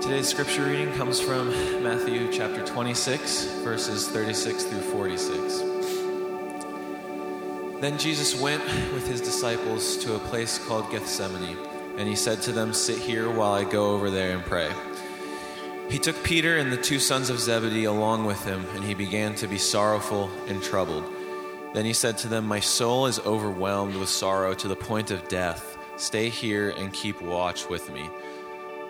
Today's scripture reading comes from Matthew chapter 26, verses 36 through 46. Then Jesus went with his disciples to a place called Gethsemane, and he said to them, Sit here while I go over there and pray. He took Peter and the two sons of Zebedee along with him, and he began to be sorrowful and troubled. Then he said to them, My soul is overwhelmed with sorrow to the point of death. Stay here and keep watch with me.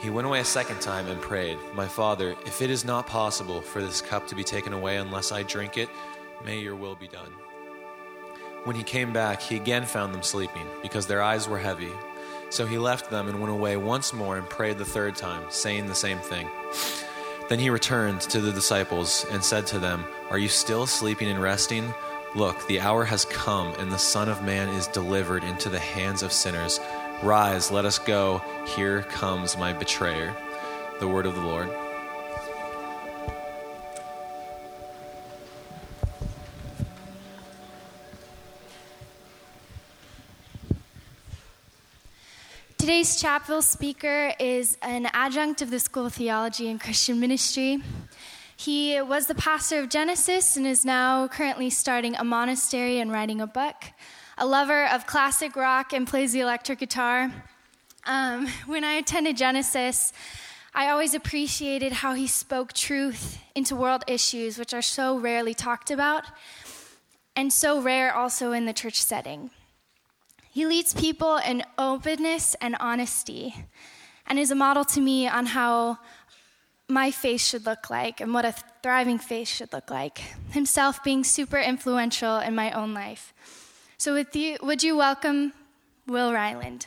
He went away a second time and prayed, My Father, if it is not possible for this cup to be taken away unless I drink it, may your will be done. When he came back, he again found them sleeping, because their eyes were heavy. So he left them and went away once more and prayed the third time, saying the same thing. Then he returned to the disciples and said to them, Are you still sleeping and resting? Look, the hour has come, and the Son of Man is delivered into the hands of sinners. Rise, let us go. Here comes my betrayer. The word of the Lord. Today's chapel speaker is an adjunct of the School of Theology and Christian Ministry. He was the pastor of Genesis and is now currently starting a monastery and writing a book. A lover of classic rock and plays the electric guitar. Um, when I attended Genesis, I always appreciated how he spoke truth into world issues, which are so rarely talked about, and so rare also in the church setting. He leads people in openness and honesty, and is a model to me on how my faith should look like and what a thriving faith should look like, himself being super influential in my own life. So, with you, would you welcome Will Ryland?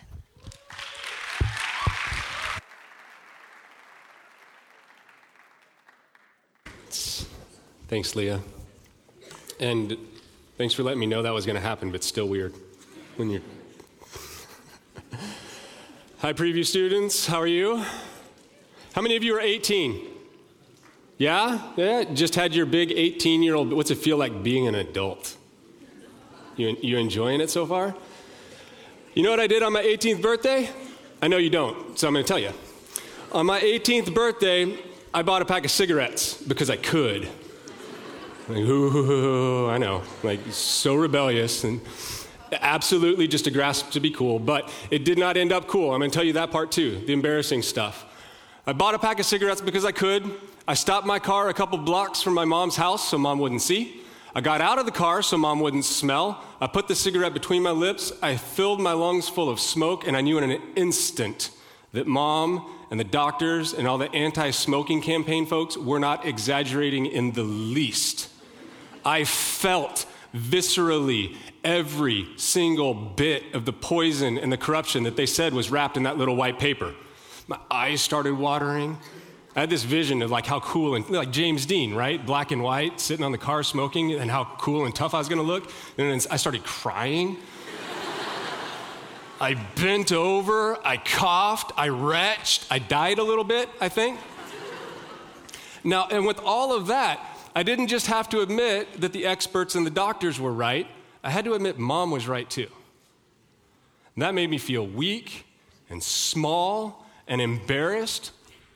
Thanks, Leah. And thanks for letting me know that was going to happen, but still weird when you're. Hi, preview students. How are you? How many of you are 18? Yeah? Yeah? Just had your big 18 year old. What's it feel like being an adult? You, you enjoying it so far? You know what I did on my 18th birthday? I know you don't, so I'm going to tell you. On my 18th birthday, I bought a pack of cigarettes because I could. Like, ooh, I know, like so rebellious and absolutely just a grasp to be cool, but it did not end up cool. I'm gonna tell you that part too, the embarrassing stuff. I bought a pack of cigarettes because I could. I stopped my car a couple blocks from my mom's house so mom wouldn't see. I got out of the car so mom wouldn't smell. I put the cigarette between my lips. I filled my lungs full of smoke, and I knew in an instant that mom and the doctors and all the anti smoking campaign folks were not exaggerating in the least. I felt viscerally every single bit of the poison and the corruption that they said was wrapped in that little white paper. My eyes started watering. I had this vision of like how cool and like James Dean, right? Black and white, sitting on the car smoking, and how cool and tough I was gonna look. And then I started crying. I bent over, I coughed, I retched, I died a little bit, I think. Now, and with all of that, I didn't just have to admit that the experts and the doctors were right, I had to admit mom was right too. And that made me feel weak and small and embarrassed.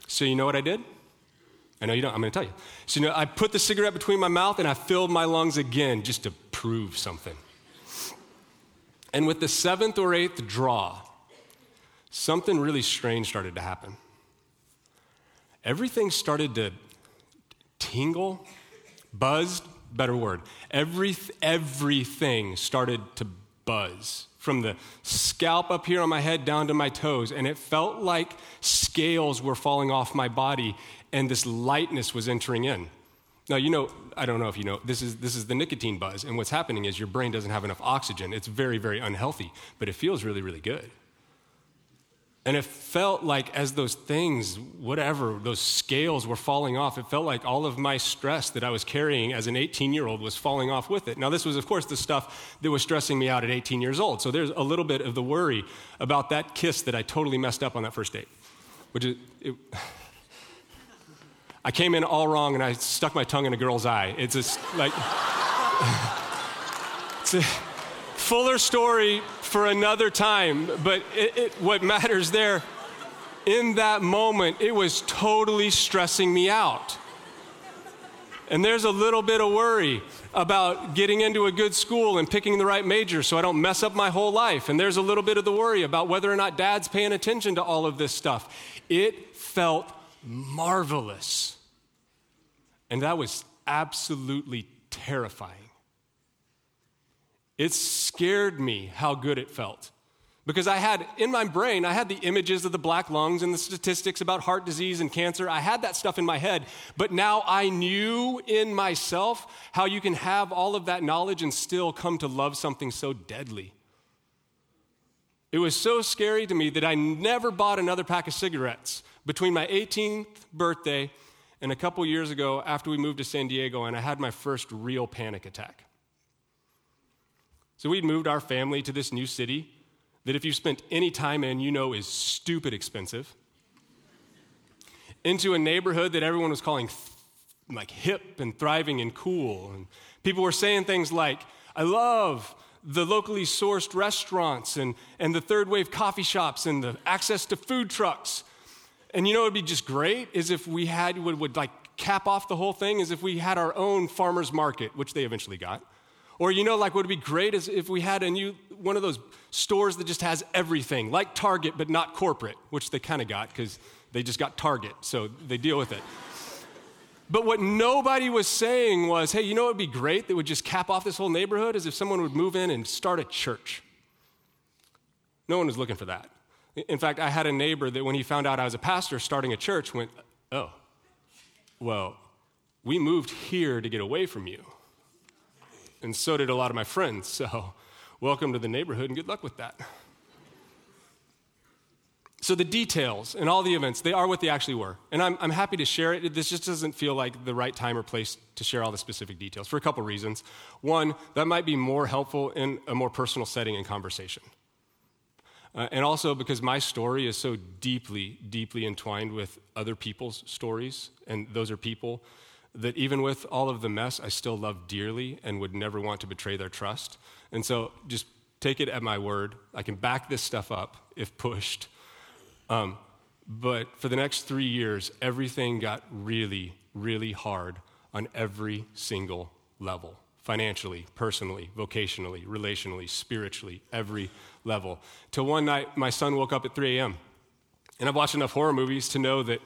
So, you know what I did? I know you don't, I'm gonna tell you. So, you know, I put the cigarette between my mouth and I filled my lungs again just to prove something. And with the seventh or eighth draw, something really strange started to happen. Everything started to tingle buzzed, better word. Every, everything started to buzz from the scalp up here on my head down to my toes, and it felt like scales were falling off my body and this lightness was entering in. Now, you know, I don't know if you know, this is, this is the nicotine buzz, and what's happening is your brain doesn't have enough oxygen. It's very, very unhealthy, but it feels really, really good. And it felt like as those things, whatever, those scales were falling off, it felt like all of my stress that I was carrying as an 18 year old was falling off with it. Now, this was, of course, the stuff that was stressing me out at 18 years old. So there's a little bit of the worry about that kiss that I totally messed up on that first date, which is, it, I came in all wrong and I stuck my tongue in a girl's eye. It's just like, it's a fuller story for another time, but it, it, what matters there, in that moment, it was totally stressing me out. And there's a little bit of worry about getting into a good school and picking the right major so I don't mess up my whole life. And there's a little bit of the worry about whether or not dad's paying attention to all of this stuff. It felt marvelous. And that was absolutely terrifying. It scared me how good it felt. Because I had in my brain, I had the images of the black lungs and the statistics about heart disease and cancer. I had that stuff in my head. But now I knew in myself how you can have all of that knowledge and still come to love something so deadly. It was so scary to me that I never bought another pack of cigarettes between my 18th birthday and a couple years ago after we moved to San Diego, and I had my first real panic attack. So we'd moved our family to this new city that, if you spent any time in, you know is stupid expensive, into a neighborhood that everyone was calling like hip and thriving and cool. And people were saying things like, I love the locally sourced restaurants and, and the third wave coffee shops and the access to food trucks. And you know what would be just great is if we had, would, would like cap off the whole thing, is if we had our own farmer's market, which they eventually got. Or, you know, like what would be great is if we had a new, one of those stores that just has everything, like Target, but not corporate, which they kind of got because they just got Target, so they deal with it. But what nobody was saying was, hey, you know what would be great that would just cap off this whole neighborhood is if someone would move in and start a church. No one was looking for that. In fact, I had a neighbor that when he found out I was a pastor starting a church went, oh, well, we moved here to get away from you and so did a lot of my friends. So, welcome to the neighborhood and good luck with that. So, the details and all the events, they are what they actually were. And I'm, I'm happy to share it. This just doesn't feel like the right time or place to share all the specific details for a couple reasons. One, that might be more helpful in a more personal setting and conversation. Uh, and also because my story is so deeply, deeply entwined with other people's stories, and those are people that even with all of the mess, I still love dearly and would never want to betray their trust. And so just take it at my word. I can back this stuff up if pushed. Um, but for the next three years, everything got really, really hard on every single level financially, personally, vocationally, relationally, spiritually, every level. Till one night, my son woke up at 3 a.m. And I've watched enough horror movies to know that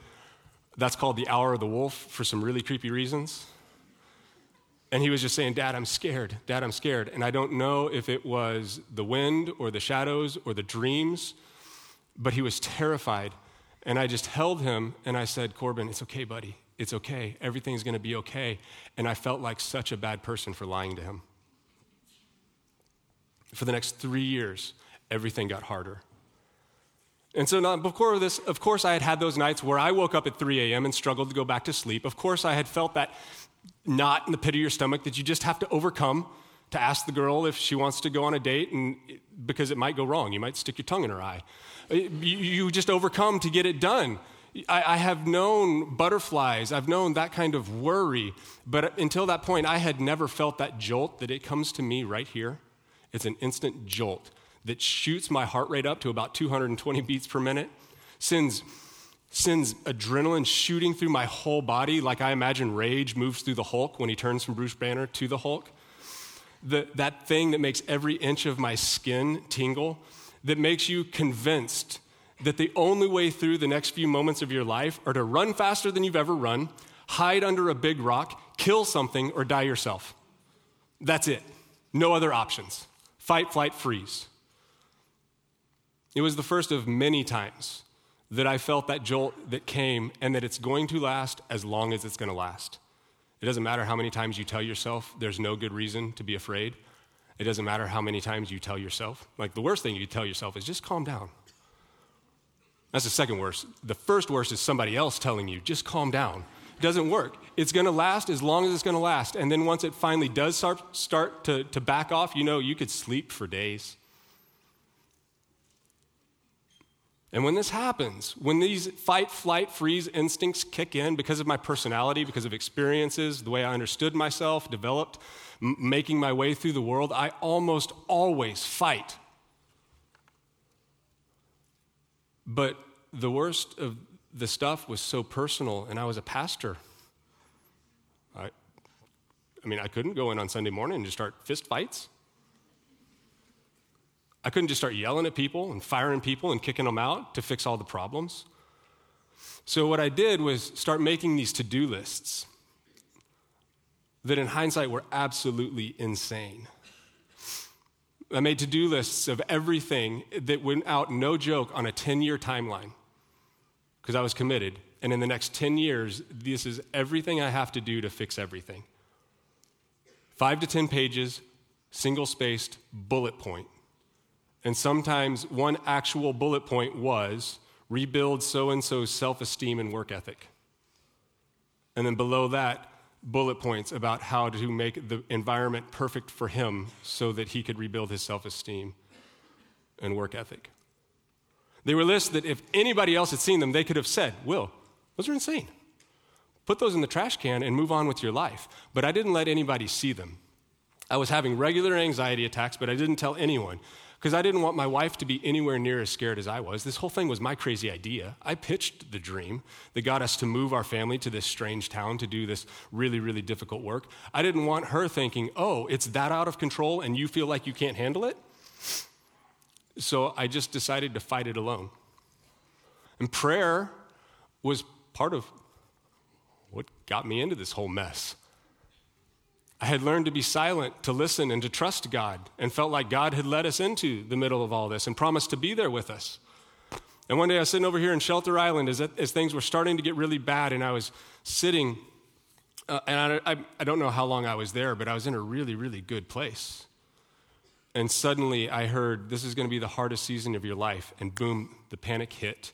that's called the hour of the wolf for some really creepy reasons. And he was just saying, Dad, I'm scared. Dad, I'm scared. And I don't know if it was the wind or the shadows or the dreams, but he was terrified. And I just held him and I said, Corbin, it's okay, buddy. It's okay. Everything's going to be okay. And I felt like such a bad person for lying to him. For the next three years, everything got harder. And so, now, before this, of course, I had had those nights where I woke up at 3 a.m. and struggled to go back to sleep. Of course, I had felt that knot in the pit of your stomach that you just have to overcome to ask the girl if she wants to go on a date, and because it might go wrong. You might stick your tongue in her eye. Uh, you just overcome to get it done. I, have known butterflies, I've known that kind of worry, but until that point, I had never felt that jolt that it comes to me right here. It's an instant jolt that shoots my heart rate up to about 220 beats per minute, sends, sends adrenaline shooting through my whole body, like I imagine Rage moves through the Hulk when he turns from Bruce Banner to the Hulk. The, that thing that makes every inch of my skin tingle, that makes you convinced that the only way through the next few moments of your life are to run faster than you've ever run, hide under a big rock, kill something, or die yourself. That's it. No other options. Fight, flight, freeze. It was the first of many times that I felt that jolt that came and that it's going to last as long as it's going to last. It doesn't matter how many times you tell yourself there's no good reason to be afraid. It doesn't matter how many times you tell yourself. Like the worst thing you tell yourself is just calm down. That's the second worst. The first worst is somebody else telling you, just calm down. It doesn't work. It's going to last as long as it's going to last. And then once it finally does start, start to, to back off, you know, you could sleep for days. And when this happens, when these fight, flight, freeze instincts kick in because of my personality, because of experiences, the way I understood myself, developed, m- making my way through the world, I almost always fight. But the worst of the stuff was so personal, and I was a pastor. I, I mean, I couldn't go in on Sunday morning and just start fist fights. I couldn't just start yelling at people and firing people and kicking them out to fix all the problems. So, what I did was start making these to do lists that, in hindsight, were absolutely insane. I made to do lists of everything that went out, no joke, on a 10 year timeline because I was committed. And in the next 10 years, this is everything I have to do to fix everything. Five to 10 pages, single spaced, bullet point. And sometimes one actual bullet point was rebuild so and so's self esteem and work ethic. And then below that, bullet points about how to make the environment perfect for him so that he could rebuild his self esteem and work ethic. They were lists that if anybody else had seen them, they could have said, Will, those are insane. Put those in the trash can and move on with your life. But I didn't let anybody see them. I was having regular anxiety attacks, but I didn't tell anyone because I didn't want my wife to be anywhere near as scared as I was. This whole thing was my crazy idea. I pitched the dream that got us to move our family to this strange town to do this really, really difficult work. I didn't want her thinking, oh, it's that out of control and you feel like you can't handle it. So I just decided to fight it alone. And prayer was part of what got me into this whole mess. I had learned to be silent, to listen, and to trust God, and felt like God had led us into the middle of all this and promised to be there with us. And one day I was sitting over here in Shelter Island as, as things were starting to get really bad, and I was sitting, uh, and I, I, I don't know how long I was there, but I was in a really, really good place. And suddenly I heard, This is going to be the hardest season of your life. And boom, the panic hit.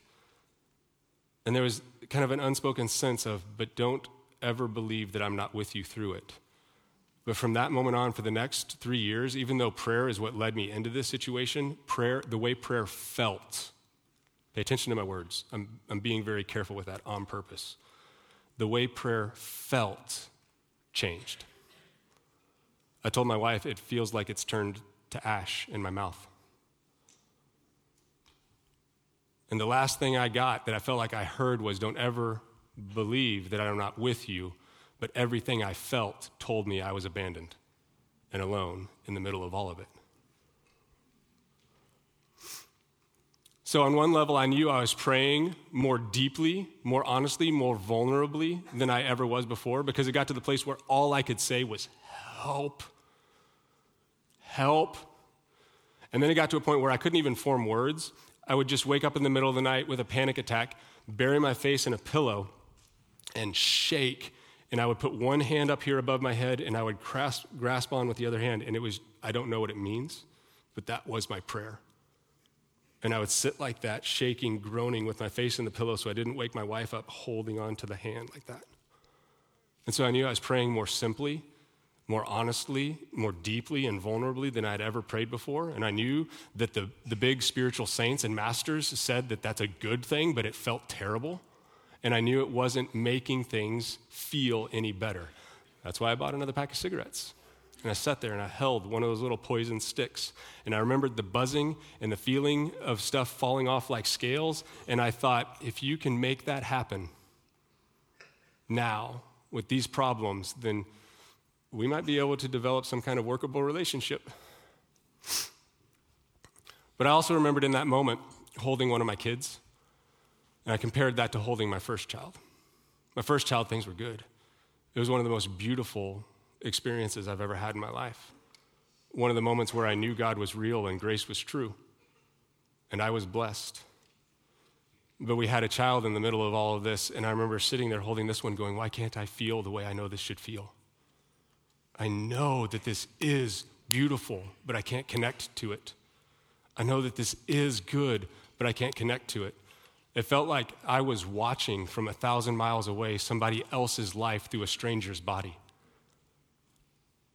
And there was kind of an unspoken sense of, But don't ever believe that I'm not with you through it. But from that moment on, for the next three years, even though prayer is what led me into this situation, prayer, the way prayer felt, pay attention to my words. I'm, I'm being very careful with that on purpose. The way prayer felt changed. I told my wife it feels like it's turned to ash in my mouth. And the last thing I got that I felt like I heard was don't ever believe that I'm not with you but everything I felt told me I was abandoned and alone in the middle of all of it. So, on one level, I knew I was praying more deeply, more honestly, more vulnerably than I ever was before because it got to the place where all I could say was, Help, help. And then it got to a point where I couldn't even form words. I would just wake up in the middle of the night with a panic attack, bury my face in a pillow, and shake and I would put one hand up here above my head and I would grasp, grasp on with the other hand. And it was, I don't know what it means, but that was my prayer. And I would sit like that, shaking, groaning with my face in the pillow so I didn't wake my wife up holding on to the hand like that. And so I knew I was praying more simply, more honestly, more deeply and vulnerably than I'd ever prayed before. And I knew that the, the big spiritual saints and masters said that that's a good thing, but it felt terrible and I knew it wasn't making things feel any better. That's why I bought another pack of cigarettes. And I sat there and I held one of those little poison sticks. And I remembered the buzzing and the feeling of stuff falling off like scales. And I thought, if you can make that happen now with these problems, then we might be able to develop some kind of workable relationship. But I also remembered in that moment holding one of my kids and I compared that to holding my first child. My first child, things were good. It was one of the most beautiful experiences I've ever had in my life. One of the moments where I knew God was real and grace was true. And I was blessed. But we had a child in the middle of all of this, and I remember sitting there holding this one, going, Why can't I feel the way I know this should feel? I know that this is beautiful, but I can't connect to it. I know that this is good, but I can't connect to it. It felt like I was watching from a thousand miles away somebody else's life through a stranger's body.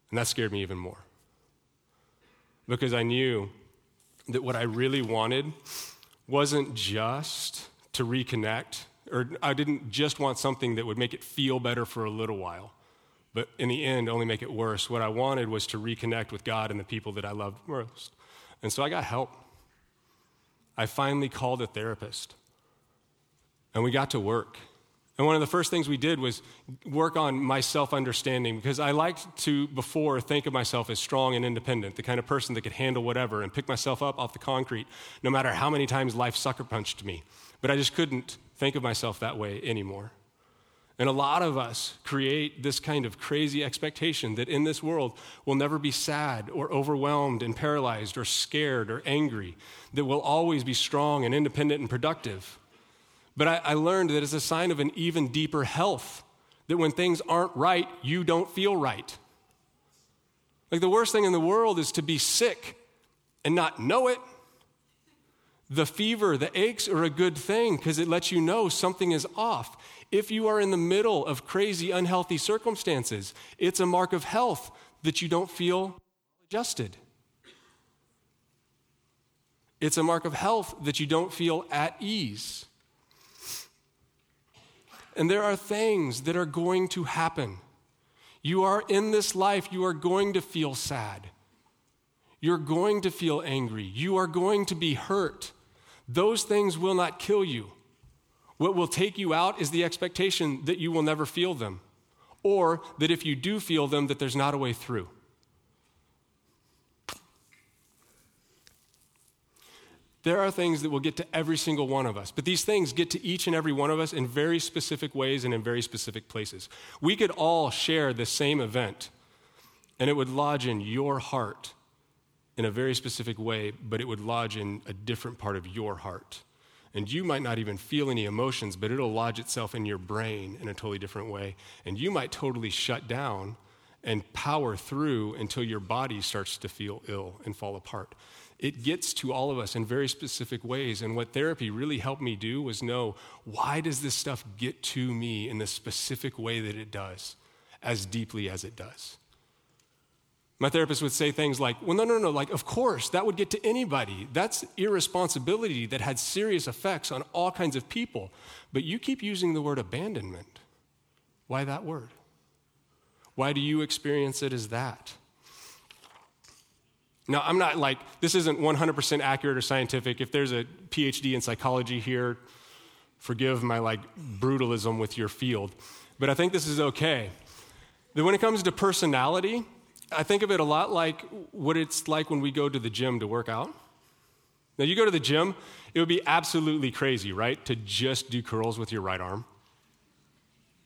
And that scared me even more. Because I knew that what I really wanted wasn't just to reconnect, or I didn't just want something that would make it feel better for a little while, but in the end, only make it worse. What I wanted was to reconnect with God and the people that I loved most. And so I got help. I finally called a therapist, and we got to work. And one of the first things we did was work on my self understanding because I liked to, before, think of myself as strong and independent, the kind of person that could handle whatever and pick myself up off the concrete no matter how many times life sucker punched me. But I just couldn't think of myself that way anymore. And a lot of us create this kind of crazy expectation that in this world we'll never be sad or overwhelmed and paralyzed or scared or angry, that we'll always be strong and independent and productive. But I, I learned that it's a sign of an even deeper health, that when things aren't right, you don't feel right. Like the worst thing in the world is to be sick and not know it. The fever, the aches are a good thing because it lets you know something is off. If you are in the middle of crazy, unhealthy circumstances, it's a mark of health that you don't feel adjusted. It's a mark of health that you don't feel at ease. And there are things that are going to happen. You are in this life, you are going to feel sad. You're going to feel angry. You are going to be hurt. Those things will not kill you. What will take you out is the expectation that you will never feel them, or that if you do feel them, that there's not a way through. There are things that will get to every single one of us, but these things get to each and every one of us in very specific ways and in very specific places. We could all share the same event, and it would lodge in your heart in a very specific way, but it would lodge in a different part of your heart. And you might not even feel any emotions, but it'll lodge itself in your brain in a totally different way. And you might totally shut down and power through until your body starts to feel ill and fall apart it gets to all of us in very specific ways. And what therapy really helped me do was know why does this stuff get to me in the specific way that it does, as deeply as it does. My therapist would say things like, well, no, no, no, like, of course, that would get to anybody. That's irresponsibility that had serious effects on all kinds of people. But you keep using the word abandonment. Why that word? Why do you experience it as that? Now, I'm not like, this isn't 100% accurate or scientific. If there's a PhD in psychology here, forgive my like brutalism with your field. But I think this is okay. That when it comes to personality, I think of it a lot like what it's like when we go to the gym to work out. Now, you go to the gym, it would be absolutely crazy, right? To just do curls with your right arm.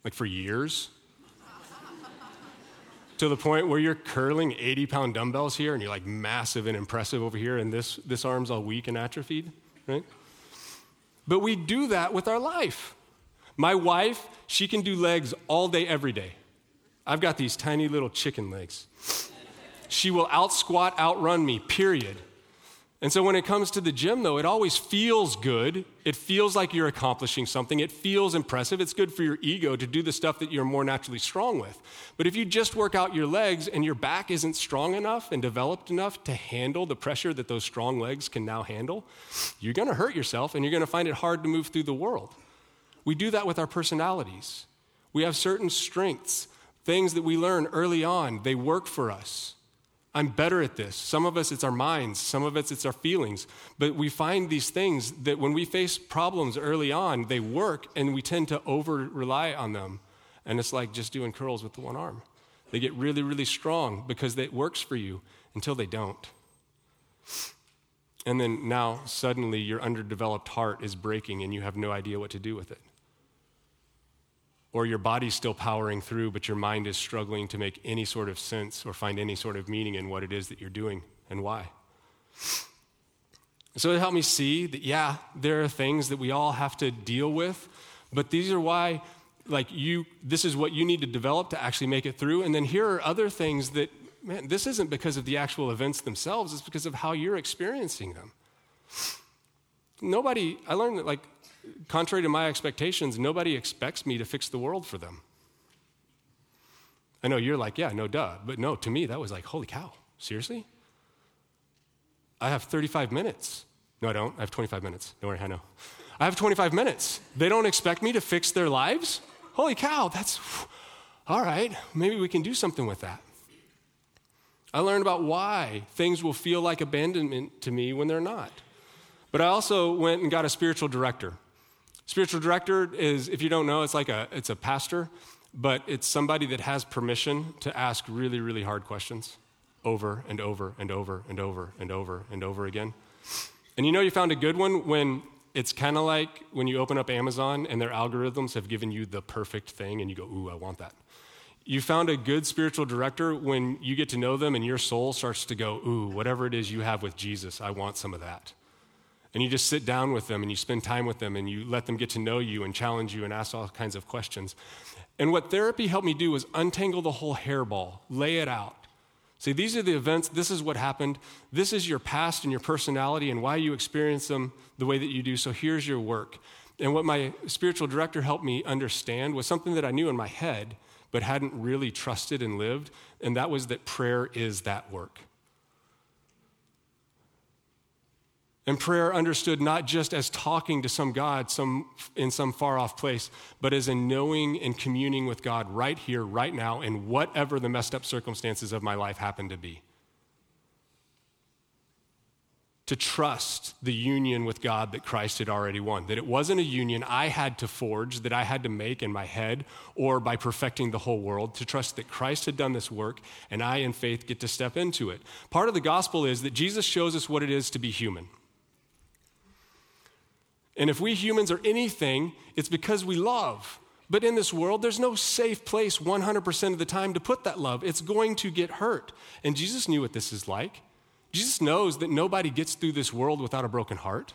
Like for years to the point where you're curling 80 pound dumbbells here and you're like massive and impressive over here and this, this arm's all weak and atrophied, right? But we do that with our life. My wife, she can do legs all day, every day. I've got these tiny little chicken legs. She will out squat, outrun me, period. And so when it comes to the gym, though, it always feels good. It feels like you're accomplishing something. It feels impressive. It's good for your ego to do the stuff that you're more naturally strong with. But if you just work out your legs and your back isn't strong enough and developed enough to handle the pressure that those strong legs can now handle, you're going to hurt yourself and you're going to find it hard to move through the world. We do that with our personalities. We have certain strengths, things that we learn early on, they work for us. I'm better at this. Some of us, it's our minds. Some of us, it's our feelings. But we find these things that when we face problems early on, they work and we tend to over rely on them. And it's like just doing curls with the one arm. They get really, really strong because it works for you until they don't. And then now, suddenly, your underdeveloped heart is breaking and you have no idea what to do with it or your body's still powering through, but your mind is struggling to make any sort of sense or find any sort of meaning in what it is that you're doing and why. So it helped me see that, yeah, there are things that we all have to deal with, but these are why, like, you, this is what you need to develop to actually make it through. And then here are other things that, man, this isn't because of the actual events themselves, it's because of how you're experiencing them. Nobody, I learned that, like, contrary to my expectations, nobody expects me to fix the world for them. I know you're like, yeah, no duh. But no, to me, that was like, holy cow, seriously? I have 35 minutes. No, I don't. I have 25 minutes. Don't worry, I know. I have 25 minutes. They don't expect me to fix their lives? Holy cow, that's all right. Maybe we can do something with that. I learned about why things will feel like abandonment to me when they're not. But I also went and got a spiritual director. Spiritual director is, if you don't know, it's like a it's a pastor, but it's somebody that has permission to ask really, really hard questions over and over and over and over and over and over again. And you know you found a good one when it's kind of like when you open up Amazon and their algorithms have given you the perfect thing and you go, ooh, I want that. You found a good spiritual director when you get to know them and your soul starts to go, ooh, whatever it is you have with Jesus, I want some of that. And you just sit down with them and you spend time with them and you let them get to know you and challenge you and ask all kinds of questions. And what therapy helped me do was untangle the whole hairball, lay it out. See, these are the events, this is what happened, this is your past and your personality and why you experience them the way that you do. So here's your work. And what my spiritual director helped me understand was something that I knew in my head, but hadn't really trusted and lived, and that was that prayer is that work. And prayer understood not just as talking to some God some, in some far off place, but as in knowing and communing with God right here, right now, in whatever the messed up circumstances of my life happen to be. To trust the union with God that Christ had already won. That it wasn't a union I had to forge, that I had to make in my head or by perfecting the whole world. To trust that Christ had done this work and I, in faith, get to step into it. Part of the gospel is that Jesus shows us what it is to be human. And if we humans are anything, it's because we love. But in this world, there's no safe place 100% of the time to put that love. It's going to get hurt. And Jesus knew what this is like. Jesus knows that nobody gets through this world without a broken heart,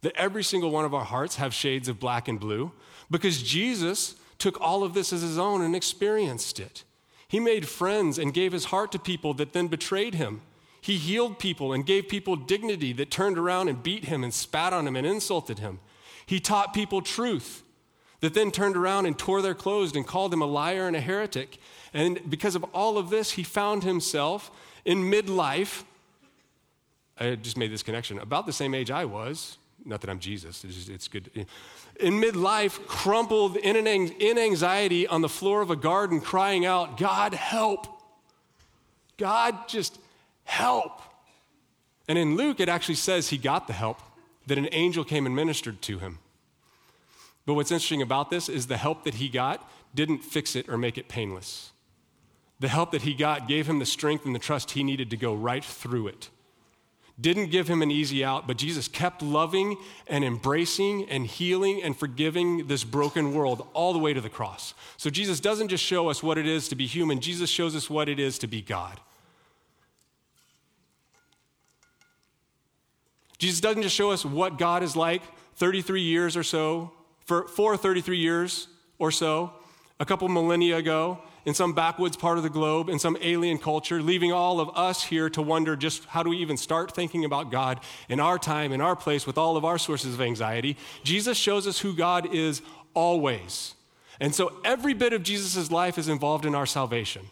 that every single one of our hearts have shades of black and blue, because Jesus took all of this as his own and experienced it. He made friends and gave his heart to people that then betrayed him. He healed people and gave people dignity that turned around and beat him and spat on him and insulted him. He taught people truth that then turned around and tore their clothes and called him a liar and a heretic. And because of all of this, he found himself in midlife. I just made this connection about the same age I was. Not that I'm Jesus, it's, just, it's good. In midlife, crumpled in, an, in anxiety on the floor of a garden, crying out, God, help. God, just help. And in Luke, it actually says he got the help, that an angel came and ministered to him. But what's interesting about this is the help that he got didn't fix it or make it painless. The help that he got gave him the strength and the trust he needed to go right through it. Didn't give him an easy out, but Jesus kept loving and embracing and healing and forgiving this broken world all the way to the cross. So Jesus doesn't just show us what it is to be human, Jesus shows us what it is to be God. Jesus doesn't just show us what God is like 33 years or so, for, for 33 years or so, a couple millennia ago, in some backwoods part of the globe, in some alien culture, leaving all of us here to wonder just how do we even start thinking about God in our time, in our place, with all of our sources of anxiety. Jesus shows us who God is always. And so every bit of Jesus' life is involved in our salvation.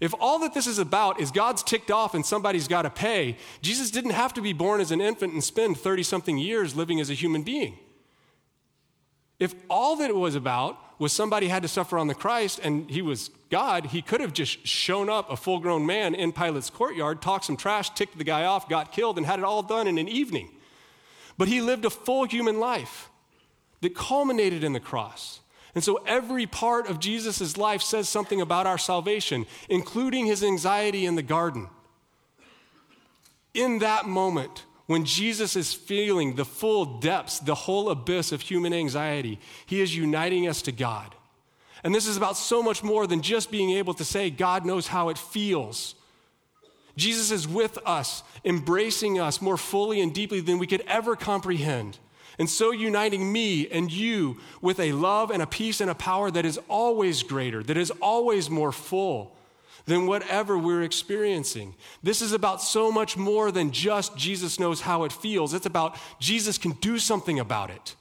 If all that this is about is God's ticked off and somebody's got to pay, Jesus didn't have to be born as an infant and spend 30 something years living as a human being. If all that it was about was somebody had to suffer on the Christ and he was God, he could have just shown up a full grown man in Pilate's courtyard, talked some trash, ticked the guy off, got killed, and had it all done in an evening. But he lived a full human life that culminated in the cross. And so every part of Jesus' life says something about our salvation, including his anxiety in the garden. In that moment, when Jesus is feeling the full depths, the whole abyss of human anxiety, he is uniting us to God. And this is about so much more than just being able to say, God knows how it feels. Jesus is with us, embracing us more fully and deeply than we could ever comprehend. And so uniting me and you with a love and a peace and a power that is always greater, that is always more full than whatever we're experiencing. This is about so much more than just Jesus knows how it feels. It's about Jesus can do something about it.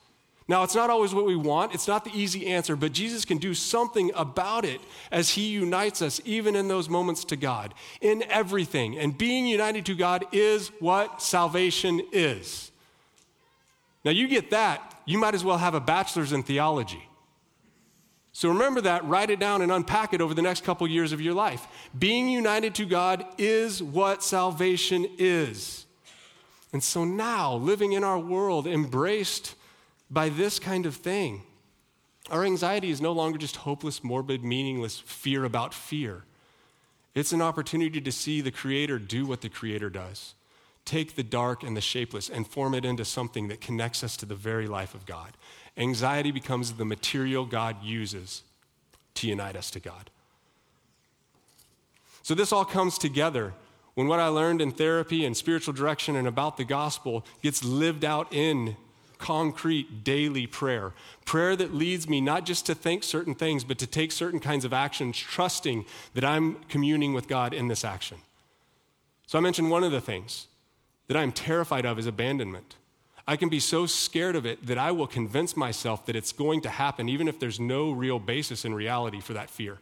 Now, it's not always what we want, it's not the easy answer, but Jesus can do something about it as He unites us, even in those moments, to God, in everything. And being united to God is what salvation is. Now, you get that, you might as well have a bachelor's in theology. So remember that, write it down, and unpack it over the next couple years of your life. Being united to God is what salvation is. And so now, living in our world, embraced by this kind of thing. Our anxiety is no longer just hopeless, morbid, meaningless fear about fear. It's an opportunity to see the Creator do what the Creator does take the dark and the shapeless and form it into something that connects us to the very life of God. Anxiety becomes the material God uses to unite us to God. So, this all comes together when what I learned in therapy and spiritual direction and about the gospel gets lived out in concrete daily prayer. Prayer that leads me not just to think certain things, but to take certain kinds of actions, trusting that I'm communing with God in this action. So I mentioned one of the things that I'm terrified of is abandonment. I can be so scared of it that I will convince myself that it's going to happen, even if there's no real basis in reality for that fear.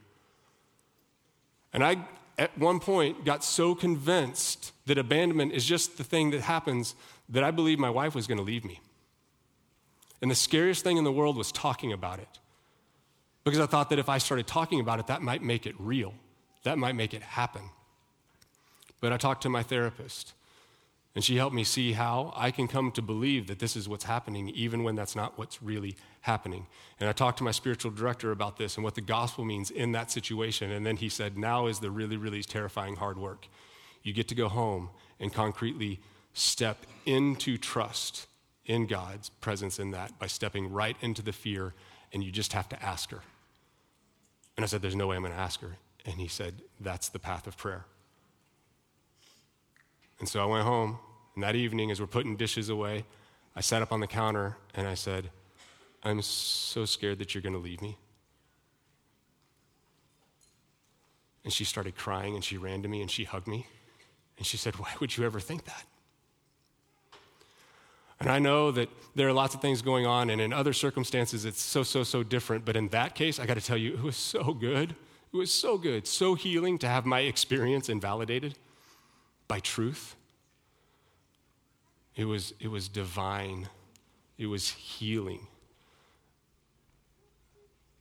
And I, at one point, got so convinced that abandonment is just the thing that happens that I believed my wife was going to leave me. And the scariest thing in the world was talking about it. Because I thought that if I started talking about it, that might make it real, that might make it happen. But I talked to my therapist, and she helped me see how I can come to believe that this is what's happening, even when that's not what's really happening. And I talked to my spiritual director about this and what the gospel means in that situation. And then he said, Now is the really, really terrifying hard work. You get to go home and concretely step into trust in God's presence in that by stepping right into the fear, and you just have to ask her. And I said, There's no way I'm going to ask her. And he said, That's the path of prayer. And so I went home, and that evening, as we're putting dishes away, I sat up on the counter and I said, I'm so scared that you're going to leave me. And she started crying and she ran to me and she hugged me. And she said, Why would you ever think that? And I know that there are lots of things going on, and in other circumstances, it's so, so, so different. But in that case, I got to tell you, it was so good. It was so good, so healing to have my experience invalidated by truth. It was, it was divine, it was healing.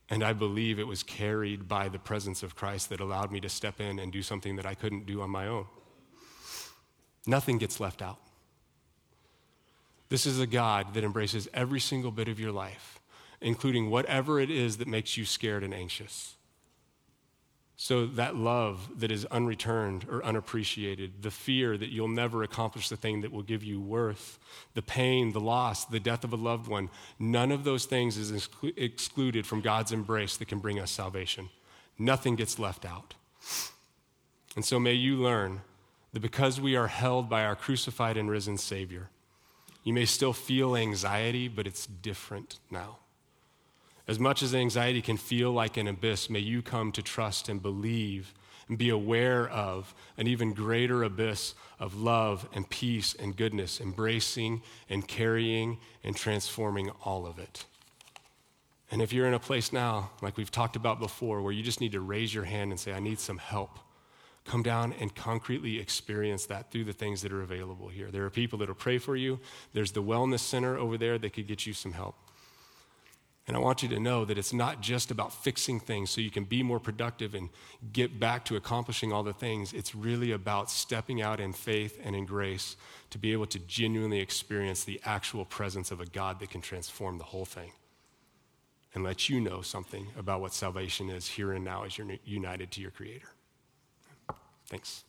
And I believe it was carried by the presence of Christ that allowed me to step in and do something that I couldn't do on my own. Nothing gets left out. This is a God that embraces every single bit of your life, including whatever it is that makes you scared and anxious. So, that love that is unreturned or unappreciated, the fear that you'll never accomplish the thing that will give you worth, the pain, the loss, the death of a loved one, none of those things is exclu- excluded from God's embrace that can bring us salvation. Nothing gets left out. And so, may you learn that because we are held by our crucified and risen Savior, you may still feel anxiety, but it's different now. As much as anxiety can feel like an abyss, may you come to trust and believe and be aware of an even greater abyss of love and peace and goodness, embracing and carrying and transforming all of it. And if you're in a place now, like we've talked about before, where you just need to raise your hand and say, I need some help come down and concretely experience that through the things that are available here. There are people that will pray for you. There's the Wellness Center over there that could get you some help. And I want you to know that it's not just about fixing things so you can be more productive and get back to accomplishing all the things. It's really about stepping out in faith and in grace to be able to genuinely experience the actual presence of a God that can transform the whole thing and let you know something about what salvation is here and now as you're united to your Creator. Thanks.